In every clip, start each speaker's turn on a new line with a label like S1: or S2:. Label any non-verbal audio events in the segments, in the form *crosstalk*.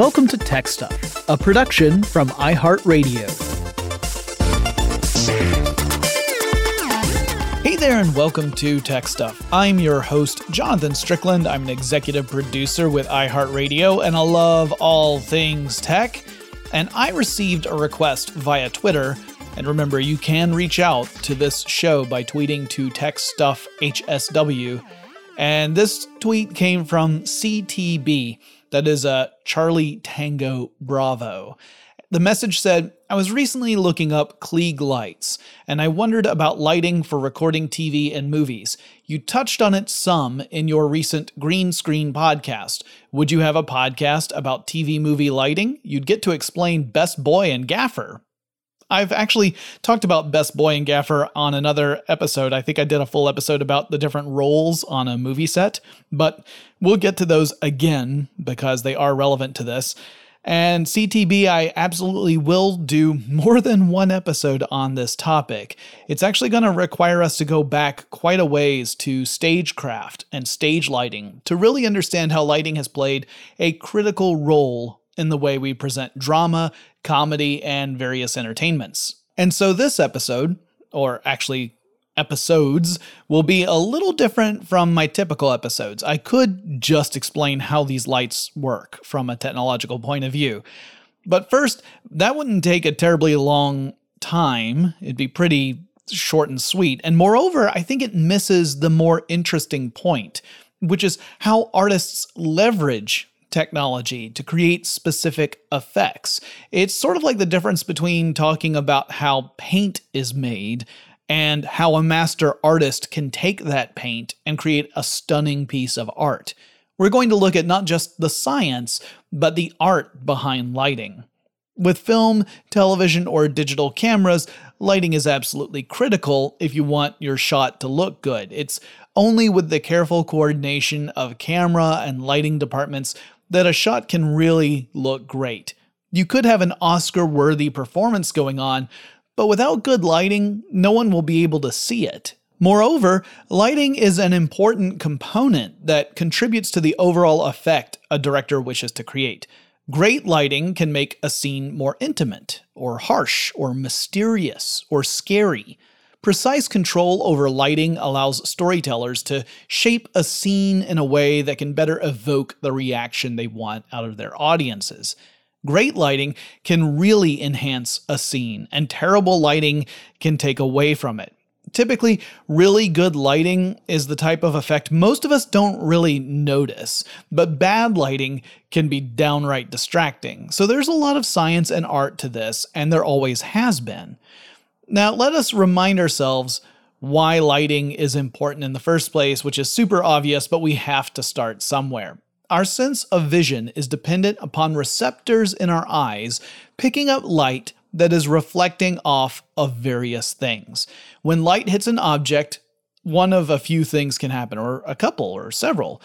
S1: Welcome to TechStuff, a production from iHeartRadio. Hey there, and welcome to TechStuff. I'm your host, Jonathan Strickland. I'm an executive producer with iHeartRadio, and I love all things tech. And I received a request via Twitter. And remember, you can reach out to this show by tweeting to TechStuffHSW. And this tweet came from CTB. That is a Charlie Tango Bravo. The message said, I was recently looking up Klieg lights, and I wondered about lighting for recording TV and movies. You touched on it some in your recent Green Screen podcast. Would you have a podcast about TV movie lighting? You'd get to explain Best Boy and Gaffer. I've actually talked about Best Boy and Gaffer on another episode. I think I did a full episode about the different roles on a movie set, but we'll get to those again because they are relevant to this. And CTB, I absolutely will do more *laughs* than one episode on this topic. It's actually going to require us to go back quite a ways to stagecraft and stage lighting to really understand how lighting has played a critical role in the way we present drama, comedy, and various entertainments. And so this episode, or actually episodes, will be a little different from my typical episodes. I could just explain how these lights work from a technological point of view. But first, that wouldn't take a terribly long time. It'd be pretty short and sweet. And moreover, I think it misses the more interesting point, which is how artists leverage technology to create specific effects. It's sort of like the difference between talking about how paint is made and how a master artist can take that paint and create a stunning piece of art. We're going to look at not just the science, but the art behind lighting. With film, television, or digital cameras, lighting is absolutely critical if you want your shot to look good. It's only with the careful coordination of camera and lighting departments that a shot can really look great. You could have an Oscar worthy performance going on, but without good lighting, no one will be able to see it. Moreover, lighting is an important component that contributes to the overall effect a director wishes to create. Great lighting can make a scene more intimate, or harsh, or mysterious, or scary. Precise control over lighting allows storytellers to shape a scene in a way that can better evoke the reaction they want out of their audiences. Great lighting can really enhance a scene, and terrible lighting can take away from it. Typically, really good lighting is the type of effect most of us don't really notice, but bad lighting can be downright distracting. So there's a lot of science and art to this, and there always has been. Now, let us remind ourselves why lighting is important in the first place, which is super obvious, but we have to start somewhere. Our sense of vision is dependent upon receptors in our eyes picking up light that is reflecting off of various things. When light hits an object, one of a few things can happen, or a couple, or several.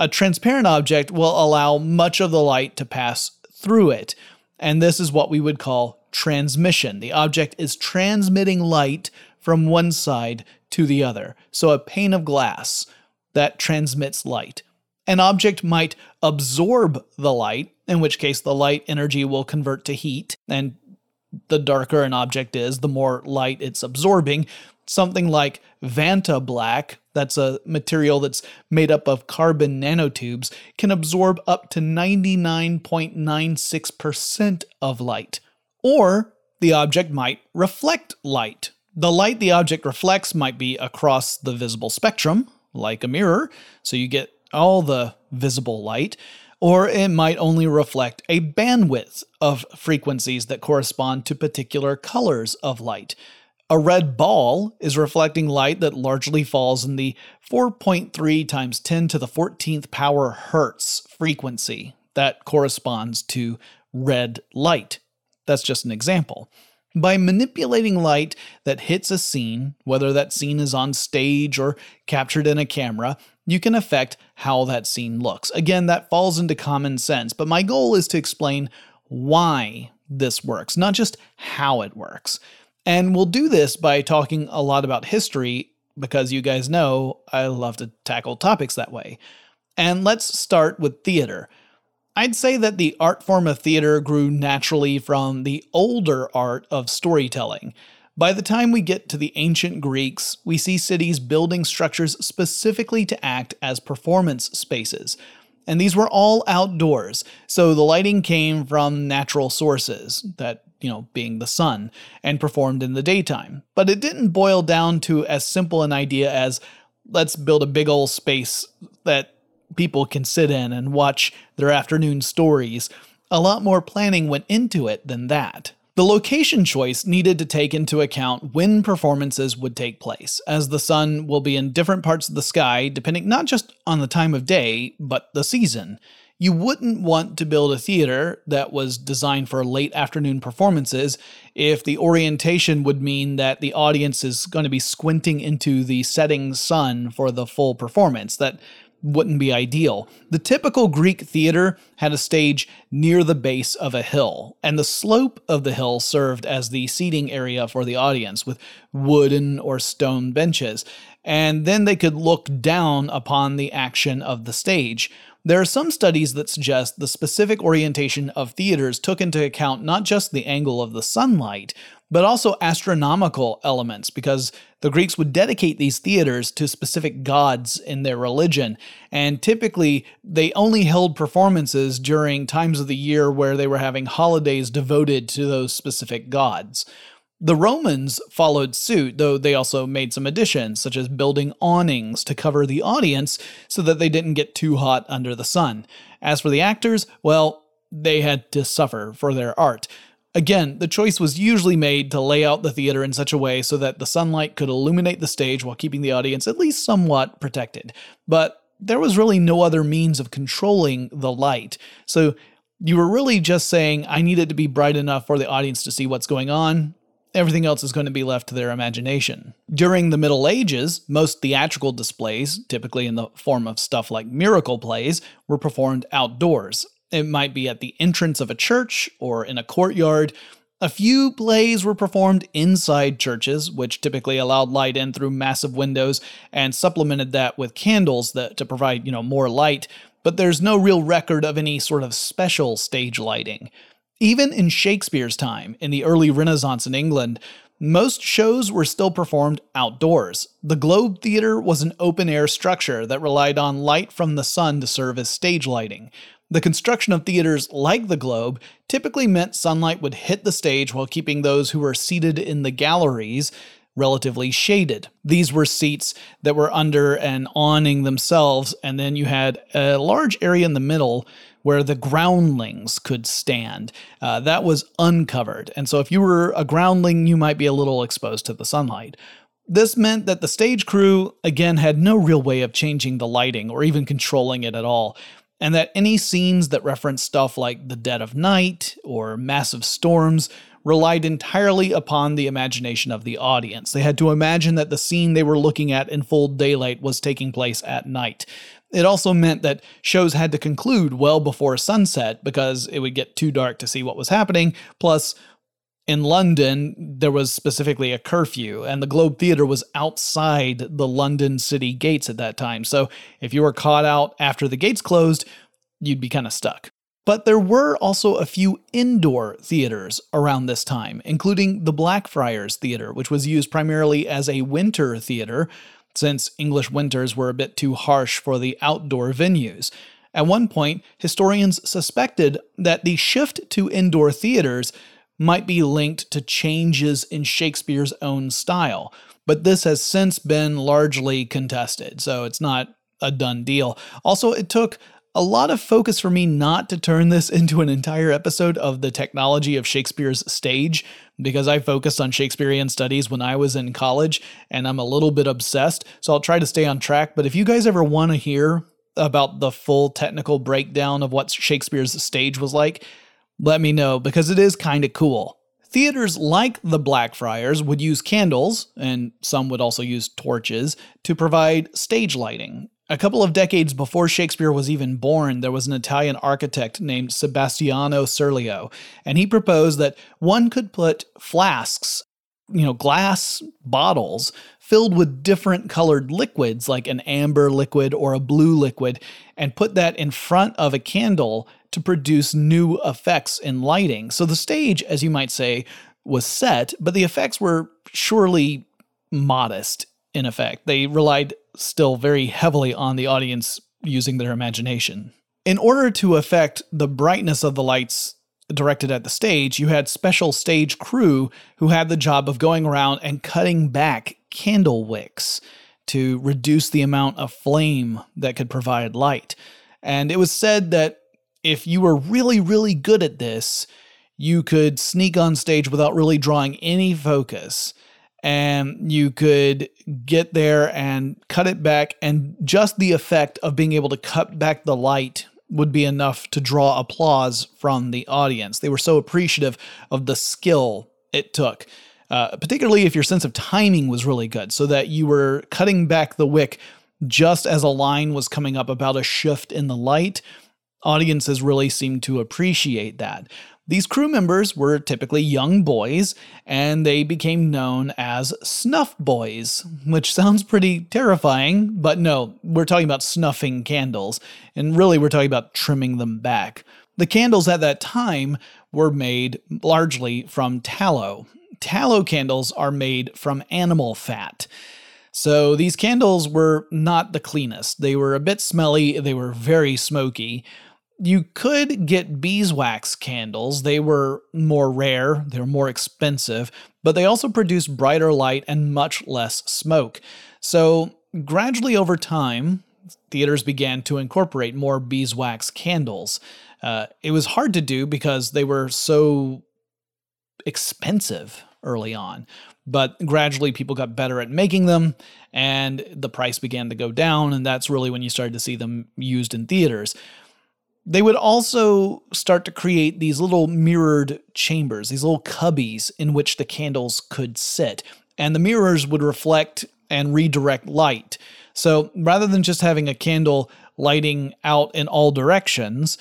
S1: A transparent object will allow much of the light to pass through it, and this is what we would call transmission. The object is transmitting light from one side to the other. So a pane of glass that transmits light. An object might absorb the light, in which case the light energy will convert to heat, and the darker an object is, the more light it's absorbing. Something like Vantablack, that's a material that's made up of carbon nanotubes, can absorb up to 99.96% of light. Or the object might reflect light. The light the object reflects might be across the visible spectrum, like a mirror, so you get all the visible light, or it might only reflect a bandwidth of frequencies that correspond to particular colors of light. A red ball is reflecting light that largely falls in the 4.3 times 10 to the 14th power hertz frequency that corresponds to red light. That's just an example. By manipulating light that hits a scene, whether that scene is on stage or captured in a camera, you can affect how that scene looks. Again, that falls into common sense, but my goal is to explain why this works, not just how it works. And we'll do this by talking a lot about history because you guys know I love to tackle topics that way. And let's start with theater. I'd say that the art form of theater grew naturally from the older art of storytelling. By the time we get to the ancient Greeks, we see cities building structures specifically to act as performance spaces. And these were all outdoors, so the lighting came from natural sources, that, you know, being the sun, and performed in the daytime. But it didn't boil down to as simple an idea as let's build a big old space that people can sit in and watch their afternoon stories. A lot more planning went into it than that. The location choice needed to take into account when performances would take place, as the sun will be in different parts of the sky depending not just on the time of day, but the season. You wouldn't want to build a theater that was designed for late afternoon performances if the orientation would mean that the audience is going to be squinting into the setting sun for the full performance. That wouldn't be ideal. The typical Greek theater had a stage near the base of a hill, and the slope of the hill served as the seating area for the audience with wooden or stone benches, and then they could look down upon the action of the stage. There are some studies that suggest the specific orientation of theaters took into account not just the angle of the sunlight, but also astronomical elements, because the Greeks would dedicate these theaters to specific gods in their religion, and typically they only held performances during times of the year where they were having holidays devoted to those specific gods. The Romans followed suit, though they also made some additions, such as building awnings to cover the audience so that they didn't get too hot under the sun. As for the actors, well, they had to suffer for their art. Again, the choice was usually made to lay out the theater in such a way so that the sunlight could illuminate the stage while keeping the audience at least somewhat protected. But there was really no other means of controlling the light. So you were really just saying, I need it to be bright enough for the audience to see what's going on. Everything else is going to be left to their imagination. During the Middle Ages, most theatrical displays, typically in the form of stuff like miracle plays, were performed outdoors. It might be at the entrance of a church or in a courtyard. A few plays were performed inside churches, which typically allowed light in through massive windows and supplemented that with candles that, to provide, you know, more light, but there's no real record of any sort of special stage lighting. Even in Shakespeare's time, in the early Renaissance in England, most shows were still performed outdoors. The Globe Theatre was an open air structure that relied on light from the sun to serve as stage lighting. The construction of theaters like the Globe typically meant sunlight would hit the stage while keeping those who were seated in the galleries relatively shaded. These were seats that were under an awning themselves, and then you had a large area in the middle where the groundlings could stand. Uh, that was uncovered, and so if you were a groundling, you might be a little exposed to the sunlight. This meant that the stage crew, again, had no real way of changing the lighting or even controlling it at all and that any scenes that reference stuff like the dead of night or massive storms relied entirely upon the imagination of the audience. They had to imagine that the scene they were looking at in full daylight was taking place at night. It also meant that shows had to conclude well before sunset because it would get too dark to see what was happening. Plus, in London, there was specifically a curfew, and the Globe Theatre was outside the London city gates at that time. So if you were caught out after the gates closed, you'd be kind of stuck. But there were also a few indoor theaters around this time, including the Blackfriars Theatre, which was used primarily as a winter theater, since English winters were a bit too harsh for the outdoor venues. At one point, historians suspected that the shift to indoor theaters might be linked to changes in Shakespeare's own style, but this has since been largely contested, so it's not a done deal. Also, it took a lot of focus for me not to turn this *laughs* into an entire episode of the technology of Shakespeare's stage because I focused on Shakespearean studies when I was in college and I'm a little bit obsessed. So I'll try to stay on track. But if you guys ever want to hear about the full technical breakdown of what Shakespeare's stage was like, let me know because it is kind of cool. Theaters like the Blackfriars would use candles, and some would also use torches, to provide stage lighting. A couple of decades before Shakespeare was even born, there was an Italian architect named Sebastiano Serlio, and he proposed that one could put flasks, you know, glass bottles filled with different colored liquids, like an amber liquid or a blue liquid, and put that in front of a candle to produce new effects in lighting. So the stage, as you might say, was set, but the effects were surely modest in effect. They relied still very heavily on the audience using their imagination. In order to affect the brightness of the lights directed at the stage, you had special stage crew who had the job of going around and cutting back candle wicks to reduce the amount of flame that could provide light. And it was said that if you were really, really good at this, you could sneak on stage without really drawing any focus. And you could get there and cut it back, and just the effect of being able to cut back the light would be enough to draw applause from the audience. They were so appreciative of the skill it took uh, particularly if your sense of timing was really good, so that you were cutting back the wick just as a line was coming up about a shift in the light. Audiences really seemed to appreciate that. These crew members were typically young boys, and they became known as snuff boys, which sounds pretty terrifying, but no, we're talking about snuffing candles, and really we're talking about trimming them back. The candles at that time were made largely from tallow, tallow candles are made from animal fat. So these candles were not the cleanest. They were a bit smelly, they were very smoky. You could get beeswax candles. They were more rare, they were more expensive, but they also produced brighter light and much less smoke. So, gradually over time, theaters began to incorporate more beeswax candles. Uh, it was hard to do because they were so expensive early on. But gradually, people got better at making them, and the price began to go down. And that's really when you started to see them used in theaters. They would also start to create these little mirrored chambers, these little cubbies in which the candles could sit. And the mirrors would reflect and redirect light. So rather than just having a candle lighting out in all directions,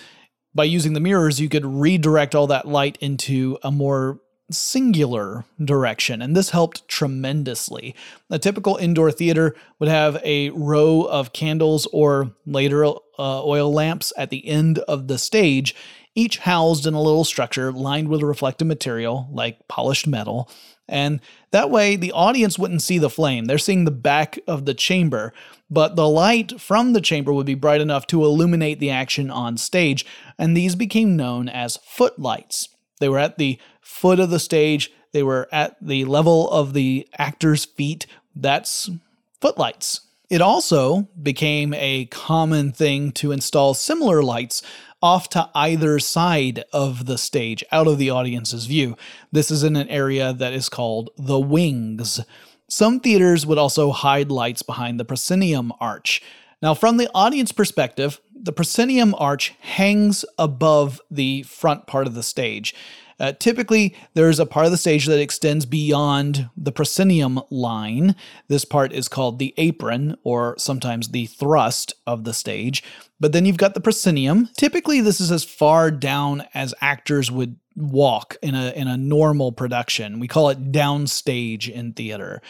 S1: by using the mirrors, you could redirect all that light into a more singular direction, and this helped tremendously. A typical indoor theater would have a row of candles or later uh, oil lamps at the end of the stage, each housed in a little structure lined with reflective material like polished metal. And that way, the audience wouldn't see the flame. They're seeing the back of the chamber, but the light from the chamber would be bright enough to illuminate the action on stage, and these became known as footlights. They were at the foot of the stage, they were at the level of the actor's feet. That's footlights. It also became a common thing to install similar lights off to either side of the stage, out of the audience's view. This is in an area that is called the wings. Some theaters would also hide lights behind the proscenium arch. Now, from the audience perspective, the proscenium arch hangs above the front part of the stage. Uh, typically, there's a part of the stage that extends beyond the proscenium line. This part is called the apron, or sometimes the thrust of the stage. But then you've got the proscenium. Typically, this is as far down as actors would walk in a in a normal production. We call it downstage in theater.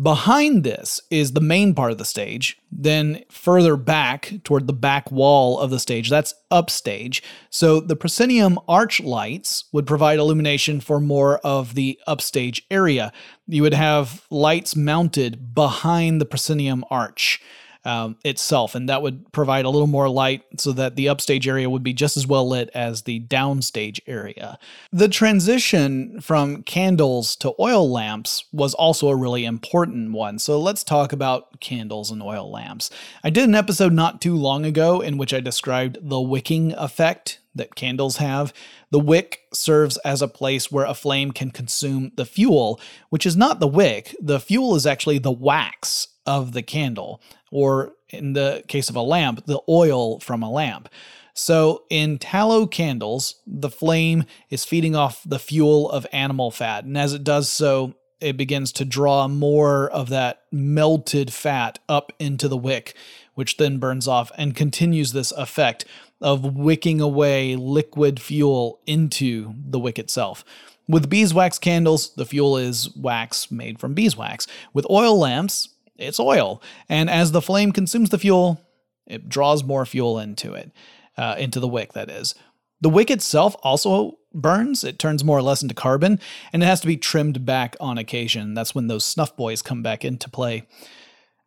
S1: Behind this is the main part of the stage. Then further back toward the back wall of the stage, that's upstage. So the proscenium arch lights would provide illumination for more of the upstage area. You would have lights mounted behind the proscenium arch um, itself, and that would provide a little more light so that the upstage area would be just as well lit as the downstage area. The transition from candles to oil lamps was also a really important one, so let's talk about candles and oil lamps. I did an episode not too long ago in which I described the wicking effect that candles have. The wick serves as a place where a flame can consume the fuel, which is not the wick. The fuel is actually the wax of the candle, or in the case of a lamp, the oil from a lamp. So, in tallow candles, the flame is feeding off the fuel of animal fat. And as it does so, it begins to draw more of that melted fat up into the wick, which then burns off and continues this effect of wicking away liquid fuel into the wick itself. With beeswax candles, the fuel is wax made from beeswax. With oil lamps, it's oil. And as the flame consumes the fuel, it draws more fuel into it. uh, into the wick, that is. The wick itself also burns, it turns more or less into carbon, and it has to be trimmed back on occasion. That's when those snuff boys come back into play.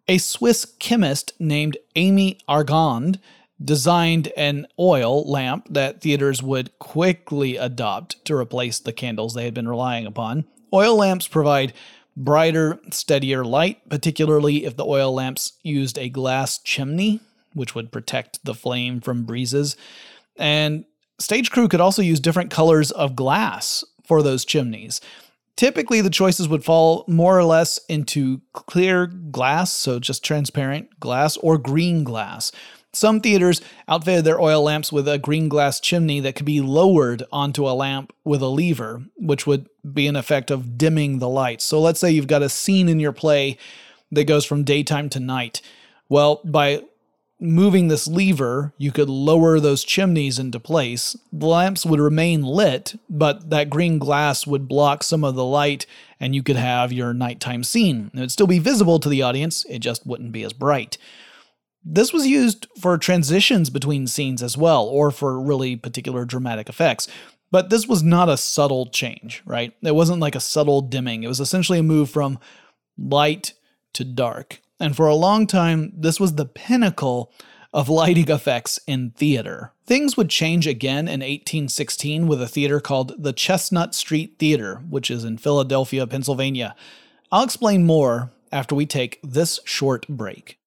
S1: A Swiss chemist named Aimé Argand designed an oil lamp that theaters would quickly adopt to replace the candles they had been relying upon. Oil lamps provide brighter, steadier light, particularly if the oil lamps used a glass chimney, which would protect the flame from breezes. And stage crew could also use different colors of glass for those chimneys. Typically, the choices would fall more or less into clear glass, so just transparent glass, or green glass. Some theaters outfitted their oil lamps with a green glass chimney that could be lowered onto a lamp with a lever, which would be an effect of dimming the lights. So let's say you've got a scene in your play that goes from daytime to night. Well, by moving this lever, you could lower those chimneys into place. The lamps would remain lit, but that green glass would block some of the light, and you could have your nighttime scene. It would still be visible to the audience, it just wouldn't be as bright. This was used for transitions between scenes as well, or for really particular dramatic effects. But this was not a subtle change, right? It wasn't like a subtle dimming. It was essentially a move from light to dark. And for a long time, this was the pinnacle of lighting effects in theater. Things would change again in 1816 with a theater called the Chestnut Street Theater, which is in Philadelphia, Pennsylvania. I'll explain more after we take this short break.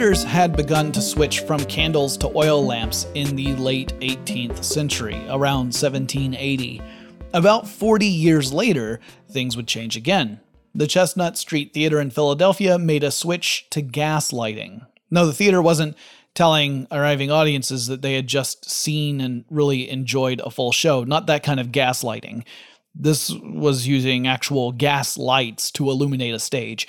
S1: Theaters had begun to switch from candles to oil lamps in the late 18th century, around 1780. About 40 years later, things would change again. The Chestnut Street Theater in Philadelphia made a switch to gas lighting. No, the theater wasn't telling arriving audiences that they had just seen and really enjoyed a full show, not that kind of gaslighting. This was using actual gas lights to illuminate a stage.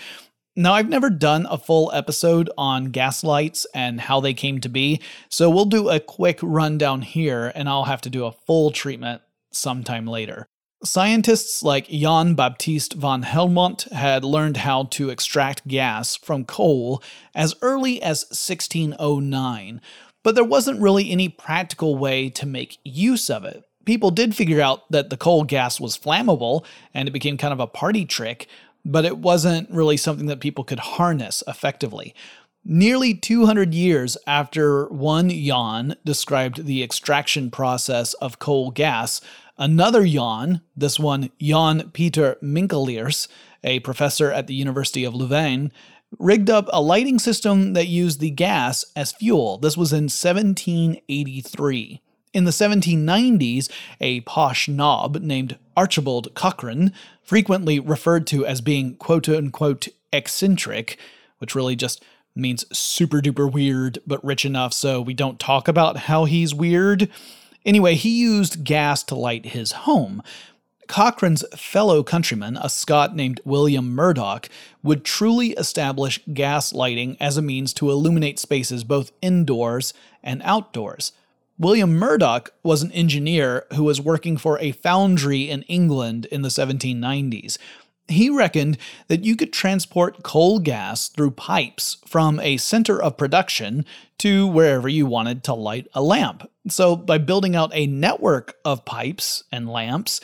S1: Now, I've never done a full episode on gaslights and how they came to be, so we'll do a quick rundown here and I'll have to do a full treatment sometime later. Scientists like Jan Baptist van Helmont had learned how to extract gas from coal as early as 1609, but there wasn't really any practical way to make use of it. People did figure out that the coal gas was flammable, and it became kind of a party trick, but it wasn't really something that people could harness effectively. Nearly 200 years after one Jan described the extraction process of coal gas, another Jan, this one Jan Peter Minckelers, a professor at the University of Louvain, rigged up a lighting system that used the gas as fuel. This was in 1783. In the 1790s, a posh knob named Archibald Cochrane, frequently referred to as being quote unquote eccentric, which really just means super duper weird, but rich enough so we don't talk about how he's weird. Anyway, he used gas to light his home. Cochrane's fellow countryman, a Scot named William Murdoch, would truly establish gas lighting as a means to illuminate spaces both indoors and outdoors. William Murdoch was an engineer who was working for a foundry in England in the 1790s. He reckoned that you could transport coal gas through pipes from a center of production to wherever you wanted to light a lamp. So, by building out a network of pipes and lamps,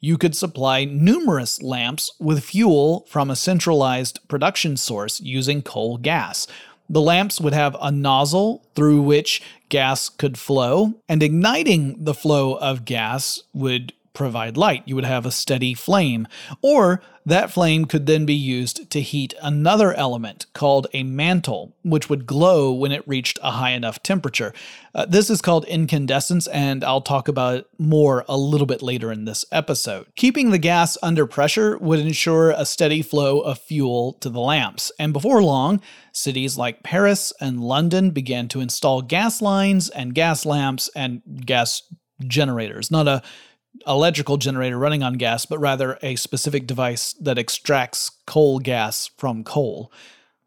S1: you could supply numerous lamps with fuel from a centralized production source using coal gas. The lamps would have a nozzle through which gas could flow, and igniting the flow of gas would provide light. You would have a steady flame. Or that flame could then be used to heat another element called a mantle, which would glow when it reached a high enough temperature. Uh, this is called incandescence, and I'll talk about it more a little bit later in this episode. Keeping the gas under pressure would ensure a steady flow of fuel to the lamps, and before long, cities like Paris and London began to install gas lines and gas lamps and gas generators. Not a electrical generator running on gas, but rather a specific device that extracts coal gas from coal.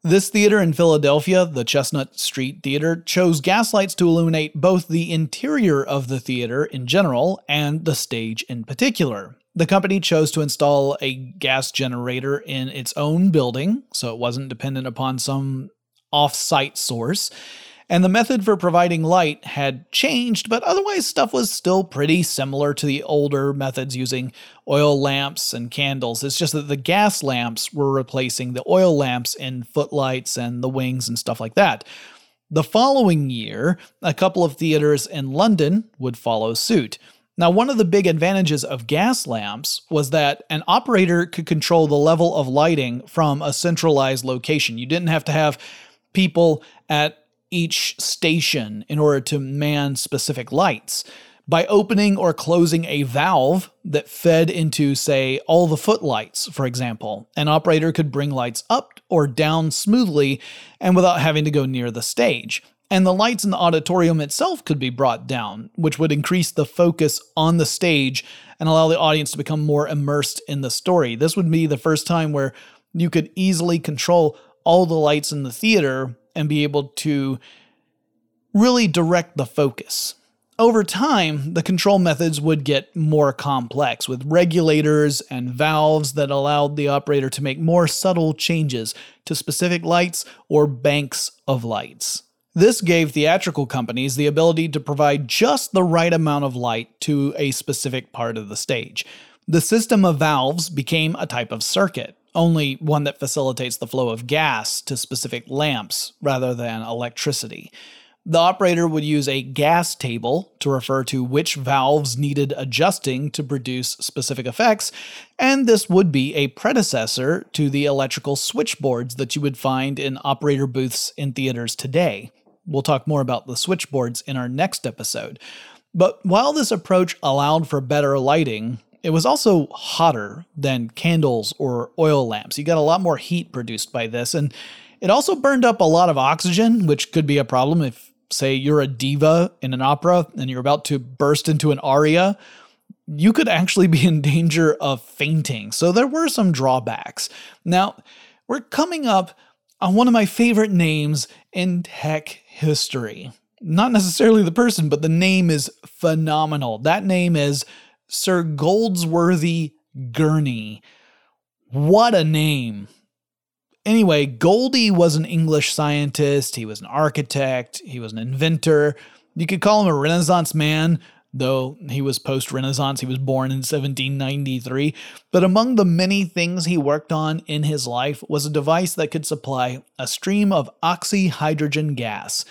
S1: This theater in Philadelphia, the Chestnut Street Theater, chose gaslights to illuminate both the interior of the theater in general and the stage in particular. The company chose to install a gas generator in its own building, so it wasn't dependent upon some off site source. And the method for providing light had changed, but otherwise, stuff was still pretty similar to the older methods using oil lamps and candles. It's just that the gas lamps were replacing the oil lamps in footlights and the wings and stuff like that. The following year, a couple of theaters in London would follow suit. Now, one of the big advantages of gas lamps was that an operator could control the level of lighting from a centralized location. You didn't have to have people at each station in order to man specific lights. By opening or closing a valve that fed into, say, all the footlights, for example, an operator could bring lights up or down smoothly and without having to go near the stage. And the lights in the auditorium itself could be brought down, which would increase the focus on the stage and allow the audience to become more immersed in the story. This would be the first time where you could easily control all the lights in the theater and be able to really direct the focus. Over time, the control methods would get more complex with regulators and valves that allowed the operator to make more subtle changes to specific lights or banks of lights. This gave theatrical companies the ability to provide just the right amount of light to a specific part of the stage. The system of valves became a type of circuit, only one that facilitates the flow of gas to specific lamps rather than electricity. The operator would use a gas table to refer to which valves needed adjusting to produce specific effects, and this would be a predecessor to the electrical switchboards that you would find in operator booths in theaters today. We'll talk more about the switchboards in our next episode. But while this approach allowed for better lighting, it was also hotter than candles or oil lamps. You got a lot more heat produced by this, and it also burned up a lot of oxygen, which could be a problem if, say, you're a diva in an opera and you're about to burst into an aria. You could actually be in danger of fainting. So there were some drawbacks. Now, we're coming up on one of my favorite names in tech history. Not necessarily the person, but the name is phenomenal. That name is Sir Goldsworthy Gurney. What a name. Anyway, Goldie was an English scientist, he was an architect, he was an inventor. You could call him a Renaissance man, though he was post Renaissance. He was born in 1793. But among the many things he worked on in his life was a device that could supply a stream of oxyhydrogen gas.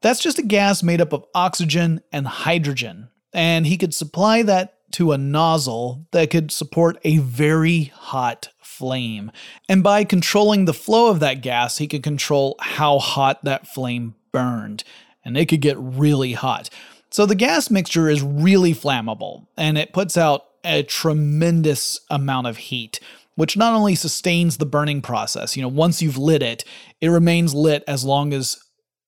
S1: That's just a gas made up of oxygen and hydrogen, and he could supply that to a nozzle that could support a very hot flame. And by controlling the flow of that gas, he could control how hot that flame burned. And it could get really hot. So the gas mixture is really flammable and it puts out a tremendous amount of heat, which not only sustains the burning process, you know, once you've lit it, it remains lit as long as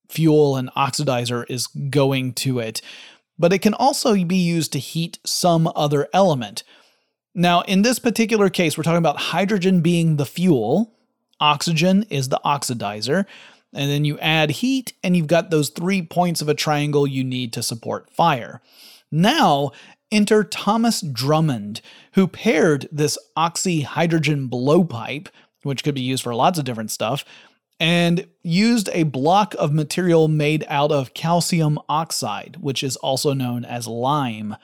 S1: fuel and oxidizer is going to it, but it can also be used to heat some other element. Now, in this particular case, we're talking about hydrogen being the fuel, oxygen is the oxidizer, and then you add heat, and you've got those three points of a triangle you need to support fire. Now, enter Thomas Drummond, who paired this oxyhydrogen blowpipe, which could be used for lots of different stuff, and used a block of material made out of calcium oxide, which is also known as lime.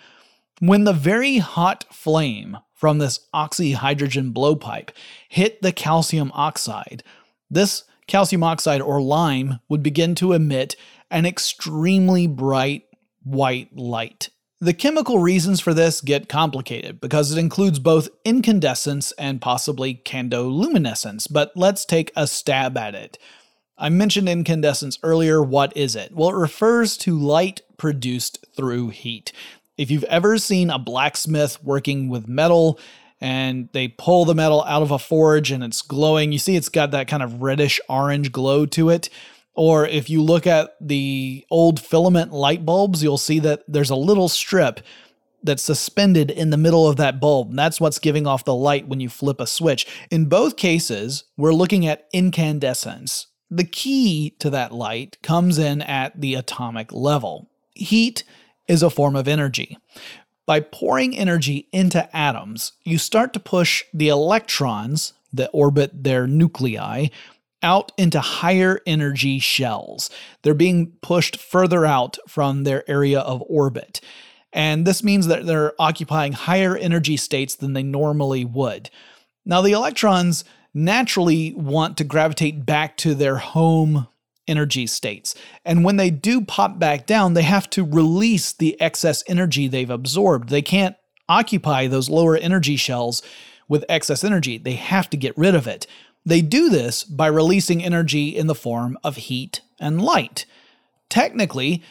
S1: When the very hot flame from this oxyhydrogen blowpipe hit the calcium oxide, this calcium oxide or lime would begin to emit an extremely bright white light. The chemical reasons for this get complicated because it includes both incandescence and possibly candoluminescence, but let's take a stab at it. I mentioned incandescence earlier. What is it? Well, it refers to light produced through heat. If you've ever seen a blacksmith working with metal and they pull the metal out of a forge and it's glowing, you see it's got that kind of reddish orange glow to it. Or if you look at the old filament light bulbs, you'll see that there's a little strip that's suspended in the middle of that bulb. And that's what's giving off the light when you flip a switch. In both cases, we're looking at incandescence. The key to that light comes in at the atomic level. Heat is a form of energy. By pouring energy into atoms, you start to push the electrons that orbit their nuclei out into higher energy shells. They're being pushed further out from their area of orbit. And this means that they're occupying higher energy states than they normally would. Now, the electrons naturally want to gravitate back to their home energy states. And when they do pop back down, they have to release the excess energy they've absorbed. They can't occupy those lower energy shells with excess energy, they have to get rid of it. They do this by releasing energy in the form of heat and light. Technically,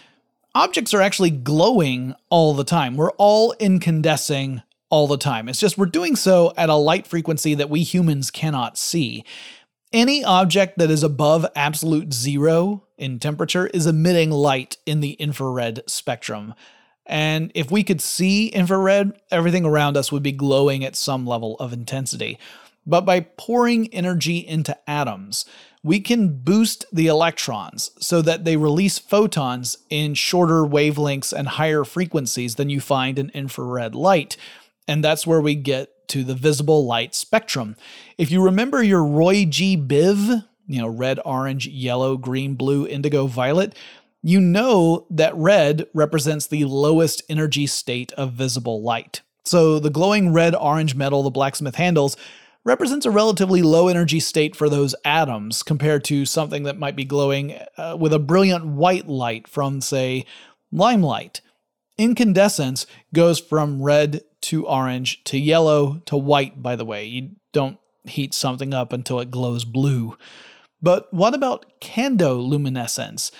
S1: objects are actually glowing all the time. We're all incandescing all the time. It's just we're doing so at a light frequency that we humans cannot see. Any object that is above absolute zero in temperature is emitting light in the infrared spectrum. And if we could see infrared, everything around us would be glowing at some level of intensity. But by pouring energy into atoms, we can boost the electrons so that they release photons in shorter wavelengths and higher frequencies than you find in infrared light. And that's where we get to the visible light spectrum. If you remember your Roy G. Biv, you know, red, orange, yellow, green, blue, indigo, violet, you know that red represents the lowest energy state of visible light. So the glowing red orange metal the blacksmith handles represents a relatively low energy state for those atoms compared to something that might be glowing uh, with a brilliant white light from, say, limelight. Incandescence goes from red to orange to yellow to white, by the way. You don't heat something up until it glows blue. But what about candoluminescence?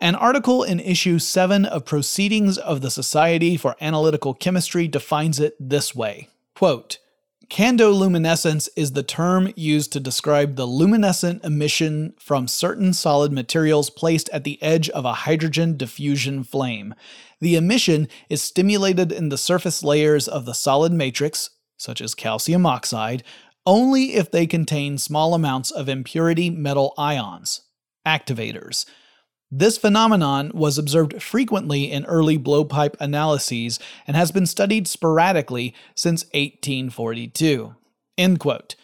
S1: An article in issue 7 of Proceedings of the Society for Analytical Chemistry defines it this way Quote, Candoluminescence is the term used to describe the luminescent emission from certain solid materials placed at the edge of a hydrogen diffusion flame. The emission is stimulated in the surface layers of the solid matrix, such as calcium oxide, only if they contain small amounts of impurity metal ions, activators. This phenomenon was observed frequently in early blowpipe analyses and has been studied sporadically since 1842. End quote.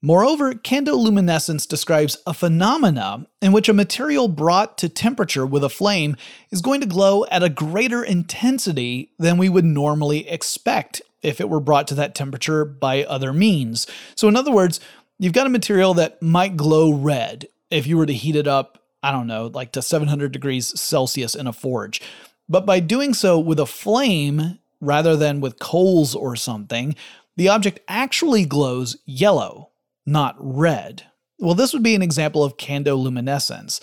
S1: Moreover, candoluminescence describes a phenomena in which a material brought to temperature with a flame is going to glow at a greater intensity than we would normally expect if it were brought to that temperature by other means. So, in other words, you've got a material that might glow red if you were to heat it up I don't know, like to 700 degrees Celsius in a forge. But by doing so with a flame rather than with coals or something, the object actually glows yellow, not red. Well, this would be an example of candoluminescence.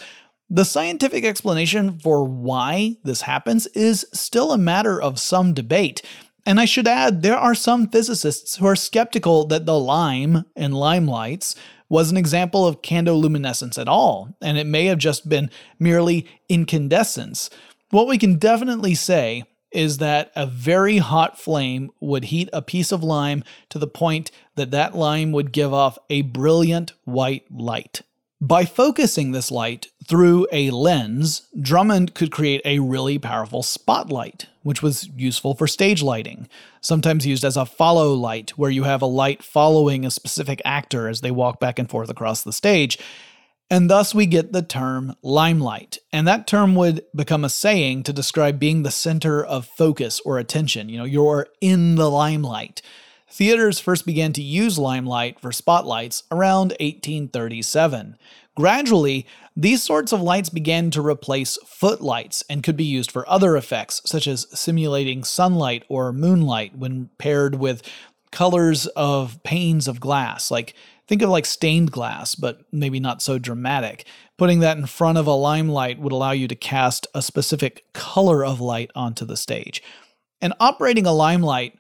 S1: The scientific explanation for why this happens is still a matter of some debate. And I should add, there are some physicists who are skeptical that the lime in limelights was an example of candoluminescence at all, and it may have just been merely incandescence. What we can definitely say is that a very hot flame would heat a piece of lime to the point that that lime would give off a brilliant white light. By focusing this light through a lens, Drummond could create a really powerful spotlight, which was useful for stage lighting, sometimes used as a follow light, where you have a light following a specific actor as they walk back and forth across the stage. And thus we get the term limelight. And that term would become a saying to describe being the center of focus or attention. You know, you're in the limelight. Theaters first began to use limelight for spotlights around 1837. Gradually, these sorts of lights began to replace footlights and could be used for other effects, such as simulating sunlight or moonlight when paired with colors of panes of glass. Like, think of like stained glass, but maybe not so dramatic. Putting that in front of a limelight would allow you to cast a specific color of light onto the stage. And operating a limelight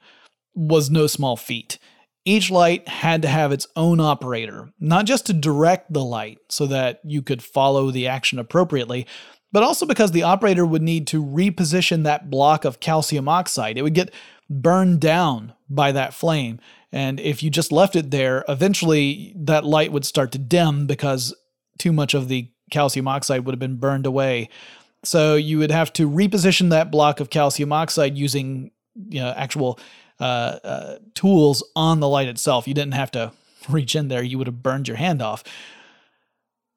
S1: was no small feat. Each light had to have its own operator, not just to direct the light so that you could follow the action appropriately, but also because the operator would need to reposition that block of calcium oxide. It would get burned down by that flame. And if you just left it there, eventually that light would start to dim because too much of the calcium oxide would have been burned away. So you would have to reposition that block of calcium oxide using you know, actual uh, uh, tools on the light itself. You didn't have to reach in there, you would have burned your hand off.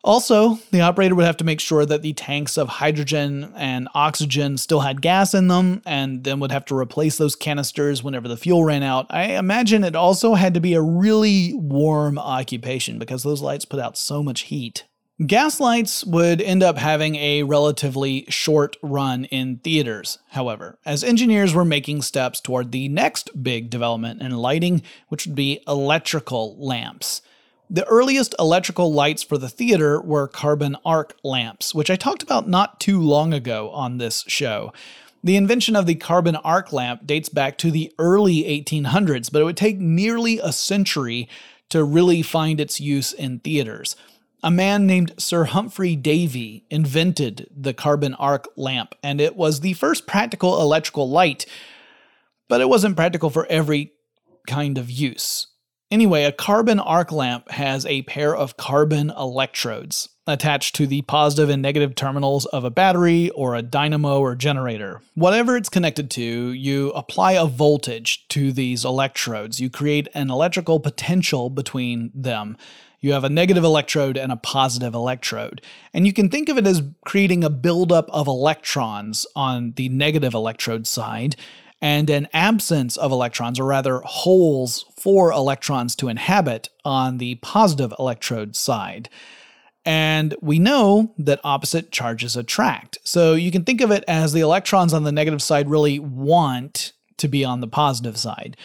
S1: Also, the operator would have to make sure that the tanks of hydrogen and oxygen still had gas in them, and then would have to replace those canisters whenever the fuel ran out. I imagine it also had to be a really warm occupation because those lights put out so much heat. Gas lights would end up having a relatively short run in theaters, however, as engineers were making steps toward the next big development in lighting, which would be electrical lamps. The earliest electrical lights for the theater were carbon arc lamps, which I talked about not too long ago on this show. The invention of the carbon arc lamp dates back to the early 1800s, but it would take nearly a century to really find its use in theaters. A man named Sir Humphrey Davy invented the carbon arc lamp, and it was the first practical electrical light, but it wasn't practical for every kind of use. Anyway, a carbon arc lamp has a pair of carbon electrodes attached to the positive and negative terminals of a battery or a dynamo or generator. Whatever it's connected to, you apply a voltage to these electrodes. You create an electrical potential between them. You have a negative electrode and a positive electrode. And you can think of it as creating a buildup of electrons on the negative electrode side and an absence of electrons, or rather holes for electrons to inhabit on the positive electrode side. And we know that opposite charges attract. So you can think of it as the electrons on the negative side really want to be on the positive side.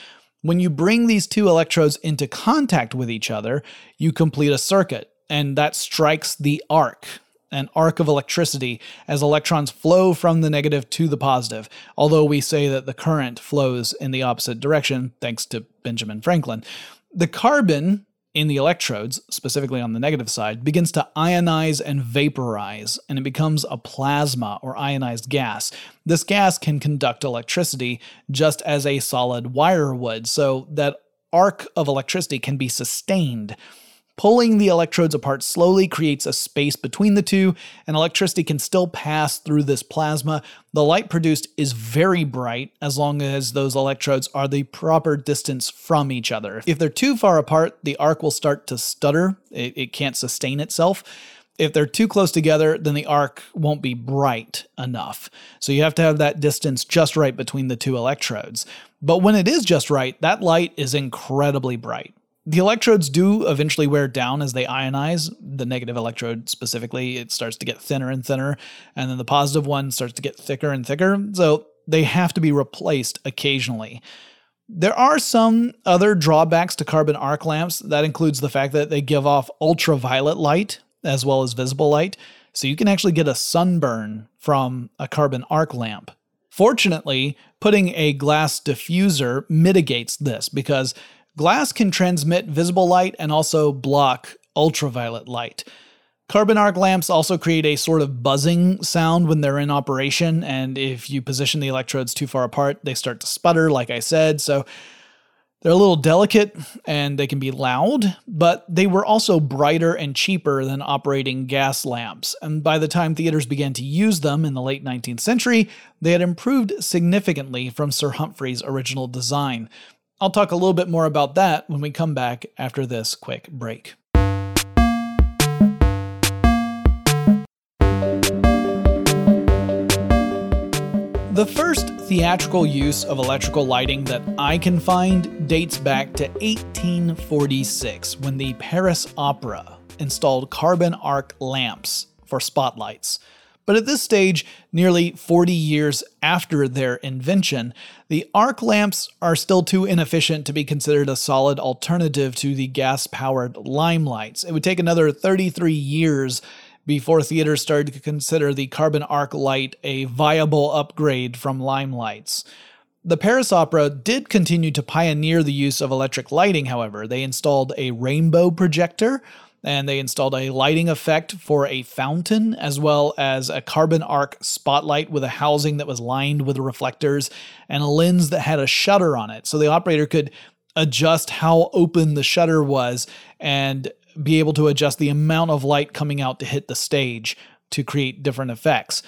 S1: When you bring these two electrodes into contact with each other, you complete a circuit, and that strikes the arc an arc of electricity as electrons flow from the negative to the positive, although we say that the current flows in the opposite direction, thanks to Benjamin Franklin. The carbon in the electrodes, specifically on the negative side, begins to ionize and vaporize, and it becomes a plasma or ionized gas. This gas can conduct electricity just as a solid wire would, so that arc of electricity can be sustained Pulling the electrodes apart slowly creates a space between the two, and electricity can still pass through this plasma. The light produced is very bright as long as those electrodes are the proper distance from each other. If they're too far apart, the arc will start to stutter, it, it can't sustain itself. If they're too close together, then the arc won't be bright enough. So you have to have that distance just right between the two electrodes. But when it is just right, that light is incredibly bright. The electrodes do eventually wear down as they ionize. The negative electrode specifically, it starts to get thinner and thinner, and then the positive one starts to get thicker and thicker. So they have to be replaced occasionally. There are some other drawbacks to carbon arc lamps. That includes the fact that they give off ultraviolet light as well as visible light. So you can actually get a sunburn from a carbon arc lamp. Fortunately, putting a glass diffuser mitigates this because Glass can transmit visible light and also block ultraviolet light. Carbon arc lamps also create a sort of buzzing sound when they're in operation, and if you position the electrodes too far apart, they start to sputter, like I said. So they're a little delicate and they can be loud, but they were also brighter and cheaper than operating gas lamps. And by the time theaters began to use them in the late 19th century, they had improved significantly from Sir Humphrey's original design. I'll talk a little bit more about that when we come back after this quick break. The first theatrical use of electrical lighting that I can find dates back to 1846 when the Paris Opera installed carbon arc lamps for spotlights. But at this stage, nearly 40 years after their invention, the arc lamps are still too inefficient to be considered a solid alternative to the gas powered limelights. It would take another 33 years before theaters started to consider the carbon arc light a viable upgrade from limelights. The Paris Opera did continue to pioneer the use of electric lighting, however. They installed a rainbow projector and they installed a lighting effect for a fountain as well as a carbon arc spotlight with a housing that was lined with reflectors and a lens that had a shutter on it. So the operator could adjust how open the shutter was and be able to adjust the amount of light coming out to hit the stage to create different effects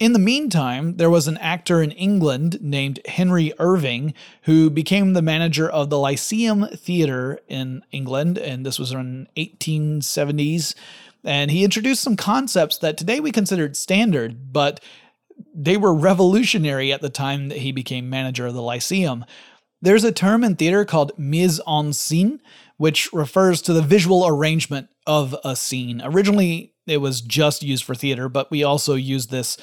S1: In the meantime, there was an actor in England named Henry Irving who became the manager of the Lyceum Theatre in England, and this was in 1870s. And he introduced some concepts that today we considered standard, but they were revolutionary at the time that he became manager of the Lyceum. There's a term in theater called mise en scène, which refers to the visual arrangement of a scene. Originally, it was just used for theater, but we also use this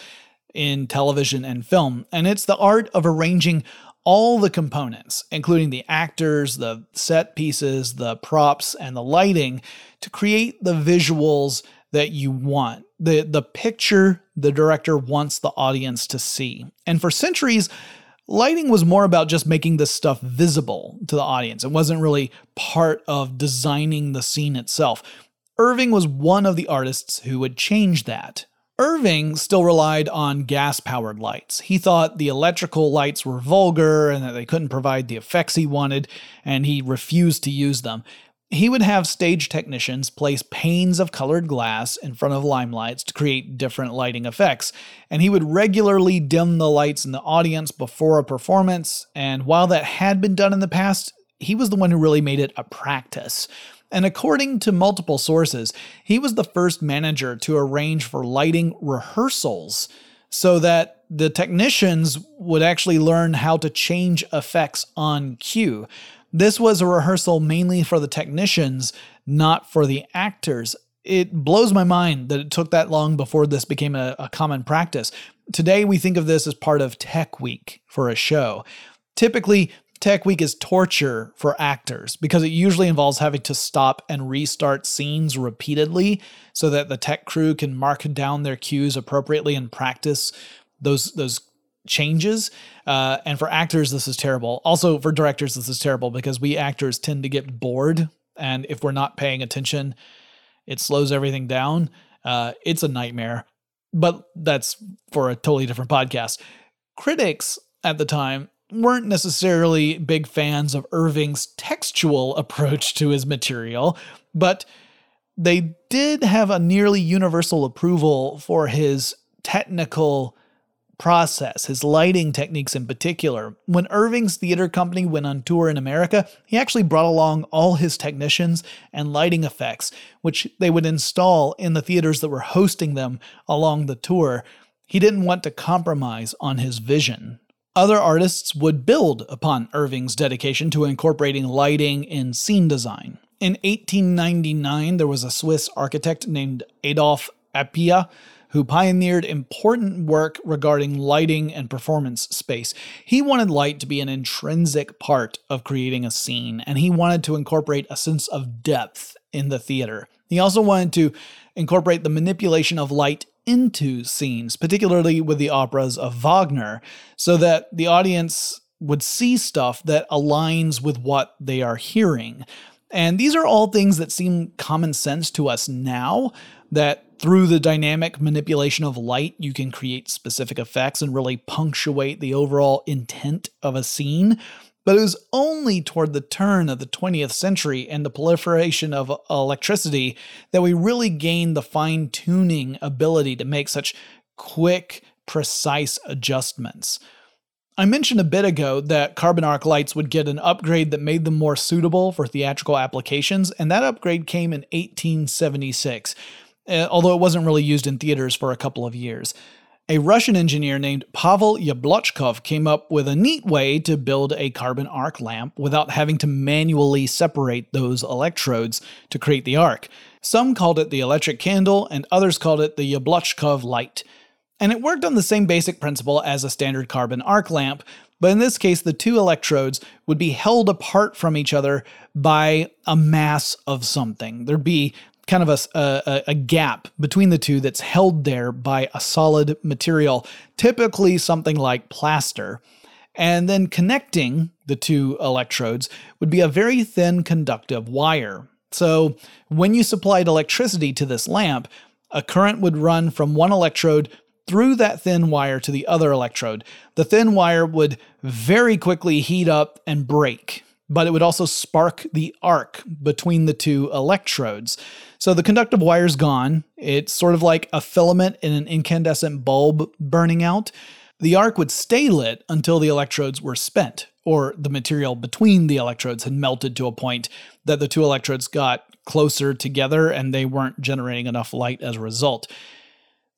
S1: in television and film. And it's the art of arranging all the components, including the actors, the set pieces, the props, and the lighting, to create the visuals that you want. The, the picture the director wants the audience to see. And for centuries, lighting was more about just making this stuff visible to the audience. It wasn't really part of designing the scene itself. Irving was one of the artists who would change that. Irving still relied on gas powered lights. He thought the electrical lights were vulgar and that they couldn't provide the effects he wanted, and he refused to use them. He would have stage technicians place panes of colored glass in front of limelights to create different lighting effects, and he would regularly dim the lights in the audience before a performance. And while that had been done in the past, he was the one who really made it a practice. And according to multiple sources, he was the first manager to arrange for lighting rehearsals so that the technicians would actually learn how to change effects on cue. This was a rehearsal mainly for the technicians, not for the actors. It blows my mind that it took that long before this became a, a common practice. Today, we think of this as part of Tech Week for a show. Typically, Tech Week is torture for actors because it usually involves having to stop and restart scenes repeatedly so that the tech crew can mark down their cues appropriately and practice those those changes. Uh, and for actors, this is terrible. Also, for directors, this is terrible because we actors tend to get bored, and if we're not paying attention, it slows everything down. Uh, it's a nightmare. But that's for a totally different podcast. Critics at the time weren't necessarily big fans of Irving's textual approach to his material, but they did have a nearly universal approval for his technical process, his lighting techniques in particular. When Irving's theater company went on tour in America, he actually brought along all his technicians and lighting effects, which they would install in the theaters that were hosting them along the tour. He didn't want to compromise on his vision. Other artists would build upon Irving's dedication to incorporating lighting in scene design. In 1899, there was a Swiss architect named Adolf Appia who pioneered important work regarding lighting and performance space. He wanted light to be an intrinsic part of creating a scene, and he wanted to incorporate a sense of depth in the theater. He also wanted to incorporate the manipulation of light into scenes, particularly with the operas of Wagner, so that the audience would see stuff that aligns with what they are hearing. And these are all things that seem common sense to us now, that through the dynamic manipulation of light, you can create specific effects and really punctuate the overall intent of a scene. But it was only toward the turn of the 20th century and the proliferation of electricity that we really gained the fine tuning ability to make such quick, precise adjustments. I mentioned a bit ago that carbon arc lights would get an upgrade that made them more suitable for theatrical applications, and that upgrade came in 1876, eh, although it wasn't really used in theaters for a couple of years a Russian engineer named Pavel Yablochkov came up with a neat way to build a carbon arc lamp without having to manually separate those electrodes to create the arc. Some called it the electric candle, and others called it the Yablochkov light. And it worked on the same basic principle as a standard carbon arc lamp, but in this case, the two electrodes would be held apart from each other by a mass of something. There'd be kind of a, a, a, gap between the two that's held there by a solid material, typically something like plaster. And then connecting the two electrodes would be a very thin conductive wire. So when you supplied electricity to this lamp, a current would run from one electrode through that thin wire to the other electrode. The thin wire would very quickly heat up and break but it would also spark the arc between the two electrodes. So the conductive wire's gone. It's sort of like a filament in an incandescent bulb burning out. The arc would stay lit until the electrodes were spent, or the material between the electrodes had melted to a point that the two electrodes got closer together and they weren't generating enough light as a result.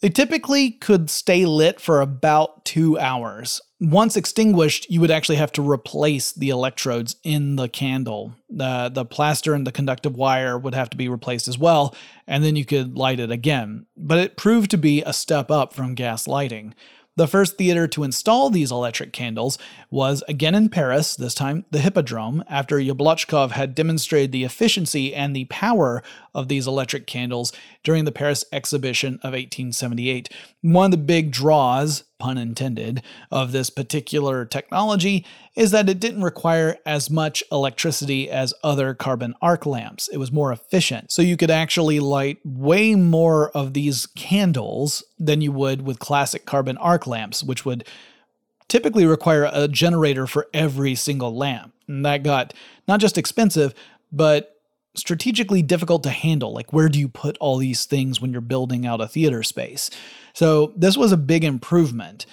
S1: They typically could stay lit for about two hours. Once extinguished, you would actually have to replace the electrodes in the candle. The, the plaster and the conductive wire would have to be replaced as well, and then you could light it again. But it proved to be a step up from gas lighting. The first theater to install these electric candles was again in Paris, this time the Hippodrome, after Yablochkov had demonstrated the efficiency and the power of these electric candles during the Paris exhibition of 1878. One of the big draws, pun intended, of this particular technology is that it didn't require as much electricity as other carbon arc lamps. It was more efficient. So you could actually light way more of these candles than you would with classic carbon arc lamps, which would typically require a generator for every single lamp. And that got not just expensive, but strategically difficult to handle. Like, where do you put all these things when you're building out a theater space? So, this was a big improvement.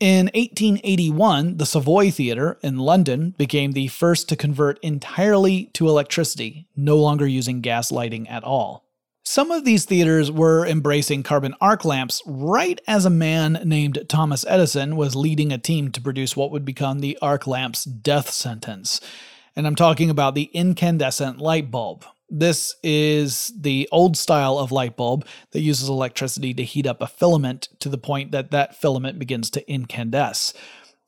S1: In 1881, the Savoy Theatre in London became the first to convert entirely to electricity, no longer using gas lighting at all. Some of these theaters were embracing carbon arc lamps right as a man named Thomas Edison was leading a team to produce what would become the arc lamp's death sentence and I'm talking about the incandescent light bulb. This is the old style of light bulb that uses electricity to heat up a filament to the point that that filament begins to incandesce.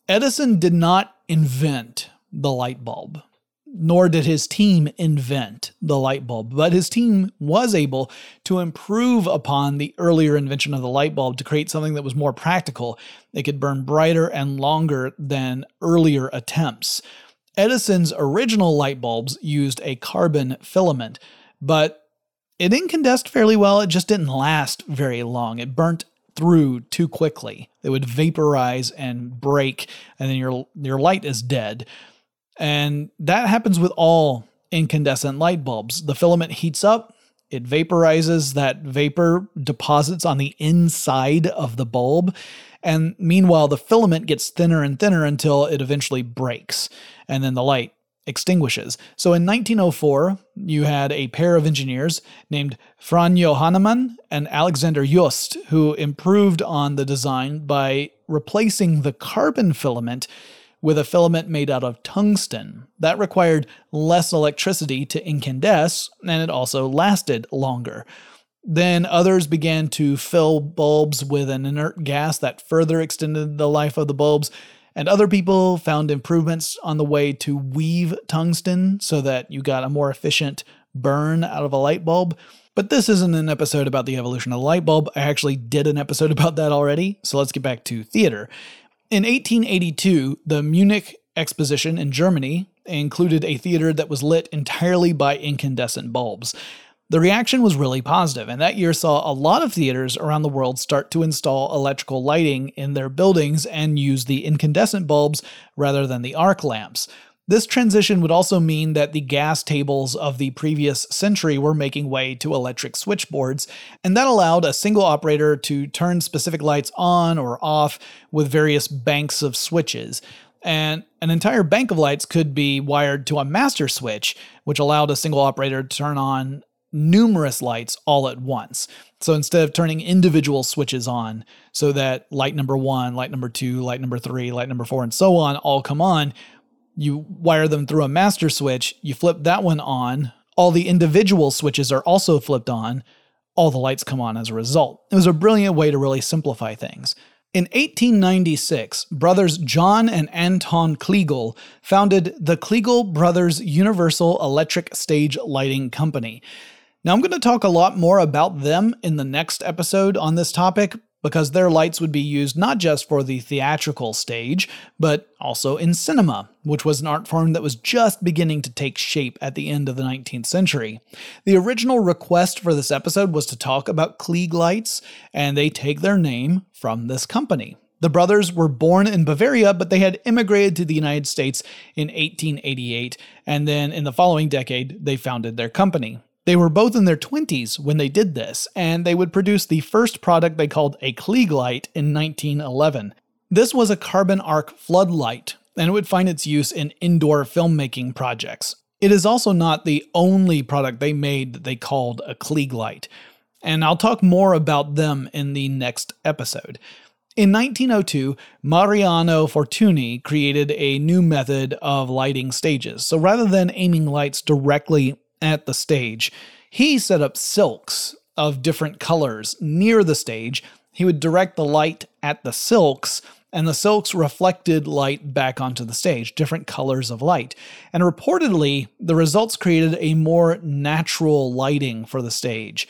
S1: Edison did not invent the light bulb, nor did his team invent the light bulb, but his team was able to improve upon the earlier invention of the light bulb to create something that was more practical. It could burn brighter and longer than earlier attempts. Edison's original light bulbs used a carbon filament, but it incandesced fairly well. It just didn't last very long. It burnt through too quickly. It would vaporize and break, and then your your light is dead. And that happens with all incandescent light bulbs. The filament heats up, it vaporizes, that vapor deposits on the inside of the bulb, and meanwhile the filament gets thinner and thinner until it eventually breaks and then the light extinguishes. So in 1904, you had a pair of engineers named Franjo Hanaman and Alexander Just who improved on the design by replacing the carbon filament with a filament made out of tungsten. That required less electricity to incandesce, and it also lasted longer. Then others began to fill bulbs with an inert gas that further extended the life of the bulbs and other people found improvements on the way to weave tungsten so that you got a more efficient burn out of a light bulb. But this isn't an episode about the evolution of the light bulb. I actually did an episode *laughs* about that already. So let's get back to theater. In 1882, the Munich Exposition in Germany included a theater that was lit entirely by incandescent bulbs. The reaction was really positive, and that year saw a lot of theaters around the world start to install electrical lighting in their buildings and use the incandescent bulbs rather than the arc lamps. This transition would also mean that the gas tables of the previous century were making way to electric switchboards, and that allowed a single operator to turn specific lights on or off with various banks of switches. And an entire bank of lights could be wired to a master switch, which allowed a single operator to turn on numerous lights all at once. So instead of turning individual switches on so that light number one, light number two, light number three, light number four, and so on all come on, you wire them through a master switch, you flip that one on, all the individual switches are also flipped on, all the lights come on as a result. It was a brilliant way to really simplify things. In 1896, brothers John and Anton Kliegl founded the Kliegl Brothers Universal Electric Stage Lighting Company. Now, I'm going to talk a lot more about them in the next episode on this topic because their lights would be used not just for the theatrical stage, but also in cinema, which was an art form that was just beginning to take shape at the end of the 19th century. The original request for this episode was to talk about Klieg lights, and they take their name from this company. The brothers were born in Bavaria, but they had immigrated to the United States in 1888, and then in the following decade, they founded their company. They were both in their 20s when they did this, and they would produce the first product they called a Klieg light in 1911. This was a carbon arc floodlight, and it would find its use in indoor filmmaking projects. It is also not the only product they made that they called a Klieg light, and I'll talk more about them in the next episode. In 1902, Mariano Fortuny created a new method of lighting stages. So rather than aiming lights directly at the stage, he set up silks of different colors near the stage. He would direct the light at the silks and the silks reflected light back onto the stage, different colors of light. And reportedly, the results created a more natural lighting for the stage.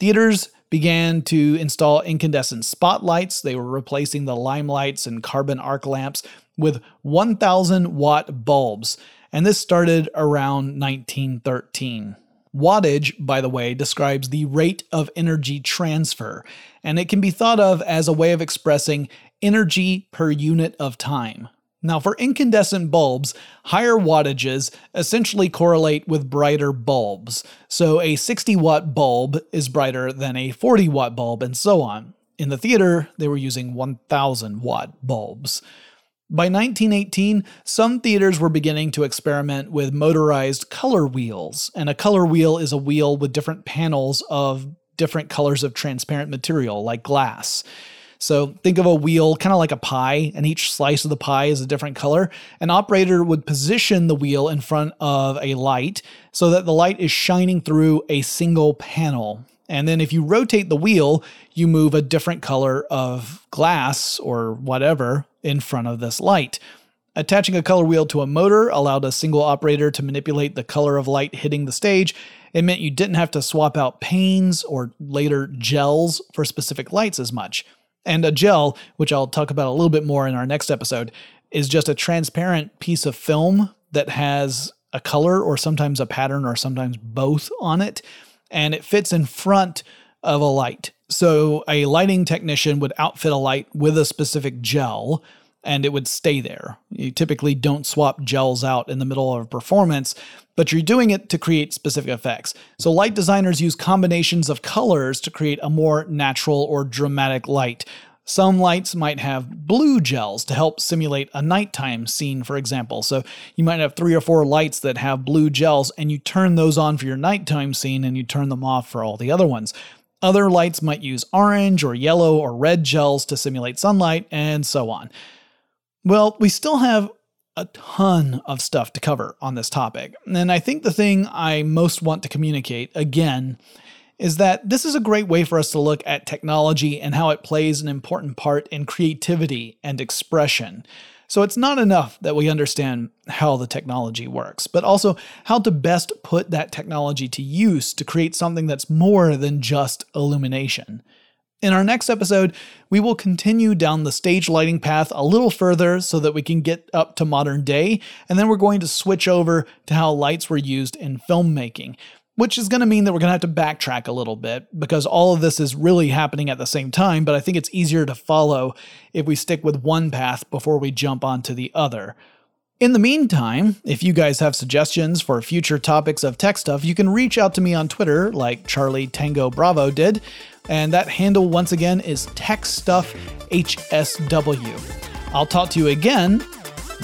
S1: Theaters began to install incandescent spotlights. They were replacing the limelights and carbon arc lamps with 1,000 watt bulbs. And this started around 1913. Wattage, by the way, describes the rate of energy transfer, and it can be thought of as a way of expressing energy per unit of time. Now, for incandescent bulbs, higher wattages essentially correlate with brighter bulbs. So, a 60 watt bulb is brighter than a 40 watt bulb, and so on. In the theater, they were using 1000 watt bulbs. By 1918, some theaters were beginning to experiment with motorized color wheels, and a color wheel is a wheel with different panels of different colors of transparent material, like glass. So think of a wheel kind of like a pie, and each slice of the pie is a different color. An operator would position the wheel in front of a light so that the light is shining through a single panel. And then if you rotate the wheel, you move a different color of glass or whatever in front of this light. Attaching a color wheel to a motor allowed a single operator to manipulate the color of light hitting the stage. It meant you didn't have to swap out panes or later gels for specific lights as much. And a gel, which I'll talk about a little bit more in our next episode, is just a transparent piece of film that has a color or sometimes a pattern or sometimes both on it. And it fits in front of a light. So a lighting technician would outfit a light with a specific gel and it would stay there. You typically don't swap gels out in the middle of a performance, but you're doing it to create specific effects. So, light designers use combinations of colors to create a more natural or dramatic light. Some lights might have blue gels to help simulate a nighttime scene, for example. So you might have three or four lights that have blue gels, and you turn those on for your nighttime scene and you turn them off for all the other ones. Other lights might use orange or yellow or red gels to simulate sunlight, and so on. Well, we still have a ton of stuff to cover on this topic. And I think the thing I most want to communicate, again, is that this is a great way for us to look at technology and how it plays an important part in creativity and expression. So it's not enough that we understand how the technology works, but also how to best put that technology to use to create something that's more than just illumination. In our next episode, we will continue down the stage lighting path a little further so that we can get up to modern day, and then we're going to switch over to how lights were used in filmmaking, which is going to mean that we're going to have to backtrack a little bit because all of this is really happening at the same time, but I think it's easier to follow if we stick with one path before we jump onto the other. In the meantime, if you guys have suggestions for future topics of TechStuff, you can reach out to me on Twitter like Charlie Tango Bravo did. And that handle, once again, is TechStuffHSW. I'll talk to you again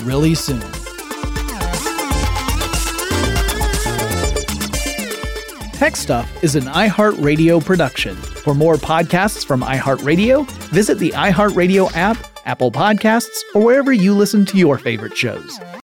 S1: really soon. TechStuff is an iHeartRadio production. For more podcasts from iHeartRadio, visit the iHeartRadio app, Apple Podcasts, or wherever you listen to your favorite shows.